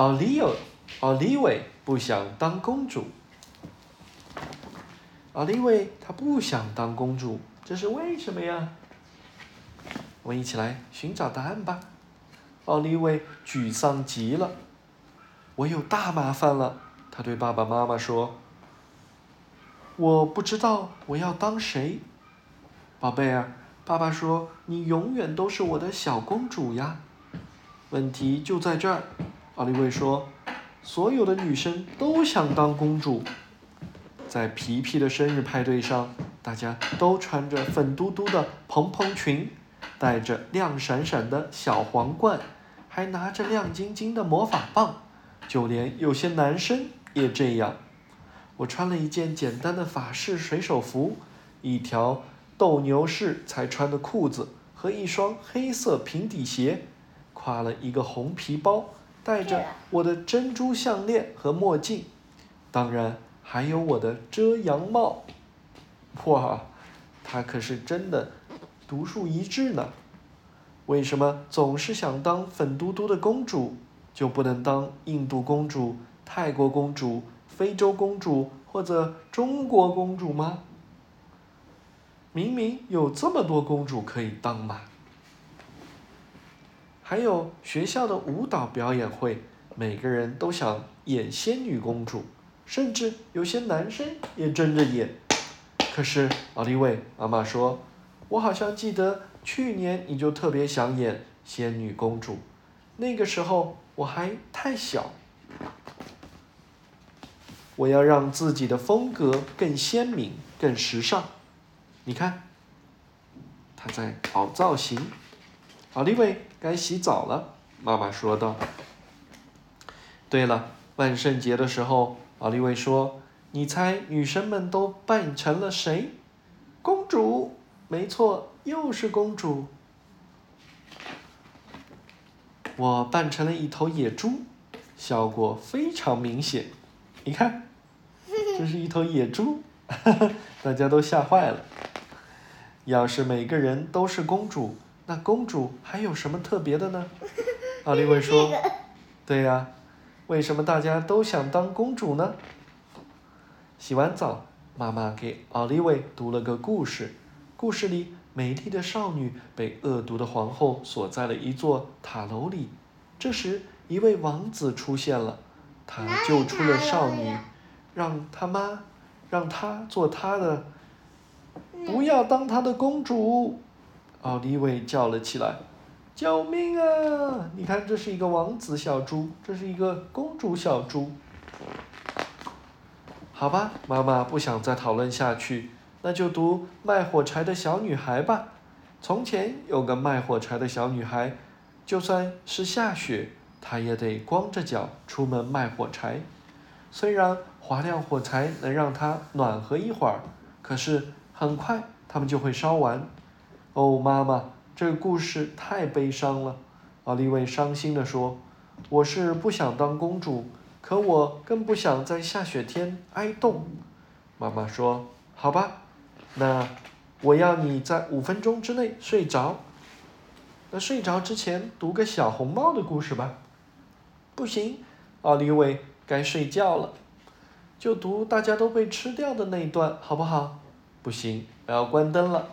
奥利奥，奥利维不想当公主。奥利维她不想当公主，这是为什么呀？我们一起来寻找答案吧。奥利维沮丧极了，我有大麻烦了。他对爸爸妈妈说：“我不知道我要当谁。”宝贝儿，爸爸说：“你永远都是我的小公主呀。”问题就在这儿，奥利维说：“所有的女生都想当公主。”在皮皮的生日派对上，大家都穿着粉嘟嘟的蓬蓬裙，戴着亮闪闪的小皇冠，还拿着亮晶晶的魔法棒。就连有些男生也这样。我穿了一件简单的法式水手服，一条斗牛士才穿的裤子和一双黑色平底鞋，挎了一个红皮包，戴着我的珍珠项链和墨镜。当然。还有我的遮阳帽，哇，他可是真的独树一帜呢。为什么总是想当粉嘟嘟的公主，就不能当印度公主、泰国公主、非洲公主或者中国公主吗？明明有这么多公主可以当嘛。还有学校的舞蹈表演会，每个人都想演仙女公主。甚至有些男生也争着演，可是奥利维妈妈说：“我好像记得去年你就特别想演仙女公主，那个时候我还太小。我要让自己的风格更鲜明、更时尚。你看，他在搞造型。奥利维该洗澡了，妈妈说道。对了，万圣节的时候。”奥利维说：“你猜女生们都扮成了谁？公主，没错，又是公主。我扮成了一头野猪，效果非常明显。你看，这是一头野猪，哈 哈大家都吓坏了。要是每个人都是公主，那公主还有什么特别的呢？”奥利维说：“对呀。”为什么大家都想当公主呢？洗完澡，妈妈给奥利维读了个故事。故事里，美丽的少女被恶毒的皇后锁在了一座塔楼里。这时，一位王子出现了，他救出了少女，让他妈，让她做他的，不要当他的公主。奥利维叫了起来。救命啊！你看，这是一个王子小猪，这是一个公主小猪。好吧，妈妈不想再讨论下去，那就读卖火柴的小女孩吧。从前有个卖火柴的小女孩，就算是下雪，她也得光着脚出门卖火柴。虽然划亮火柴能让她暖和一会儿，可是很快它们就会烧完。哦，妈妈。这个故事太悲伤了，奥利维伤心地说：“我是不想当公主，可我更不想在下雪天挨冻。”妈妈说：“好吧，那我要你在五分钟之内睡着。那睡着之前读个小红帽的故事吧。”不行，奥利维该睡觉了，就读大家都被吃掉的那一段，好不好？不行，我要关灯了。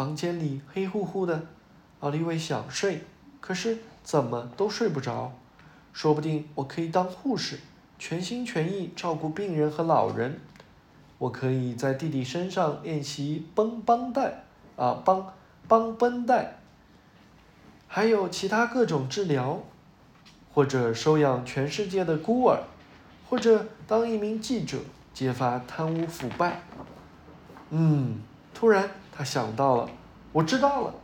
房间里黑乎乎的，奥利维想睡，可是怎么都睡不着。说不定我可以当护士，全心全意照顾病人和老人。我可以在弟弟身上练习绷绷带，啊，绑绑绷带，还有其他各种治疗，或者收养全世界的孤儿，或者当一名记者，揭发贪污腐败。嗯，突然。他想到了，我知道了，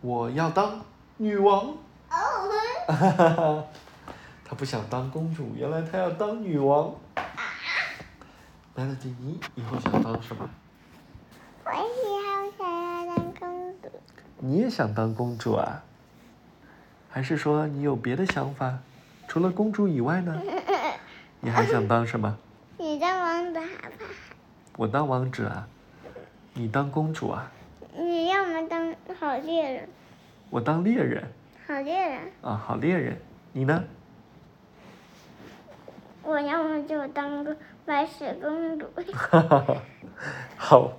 我要当女王。哈哈哈！他不想当公主，原来他要当女王。来了，姐，你以后想当什么？我以后想要当公主。你也想当公主啊？还是说你有别的想法？除了公主以外呢？你还想当什么？你当王子好不好？我当王子啊。你当公主啊？你要么当好猎人。我当猎人。好猎人。啊好猎人。你呢？我要么就当个白雪公主。哈哈哈好。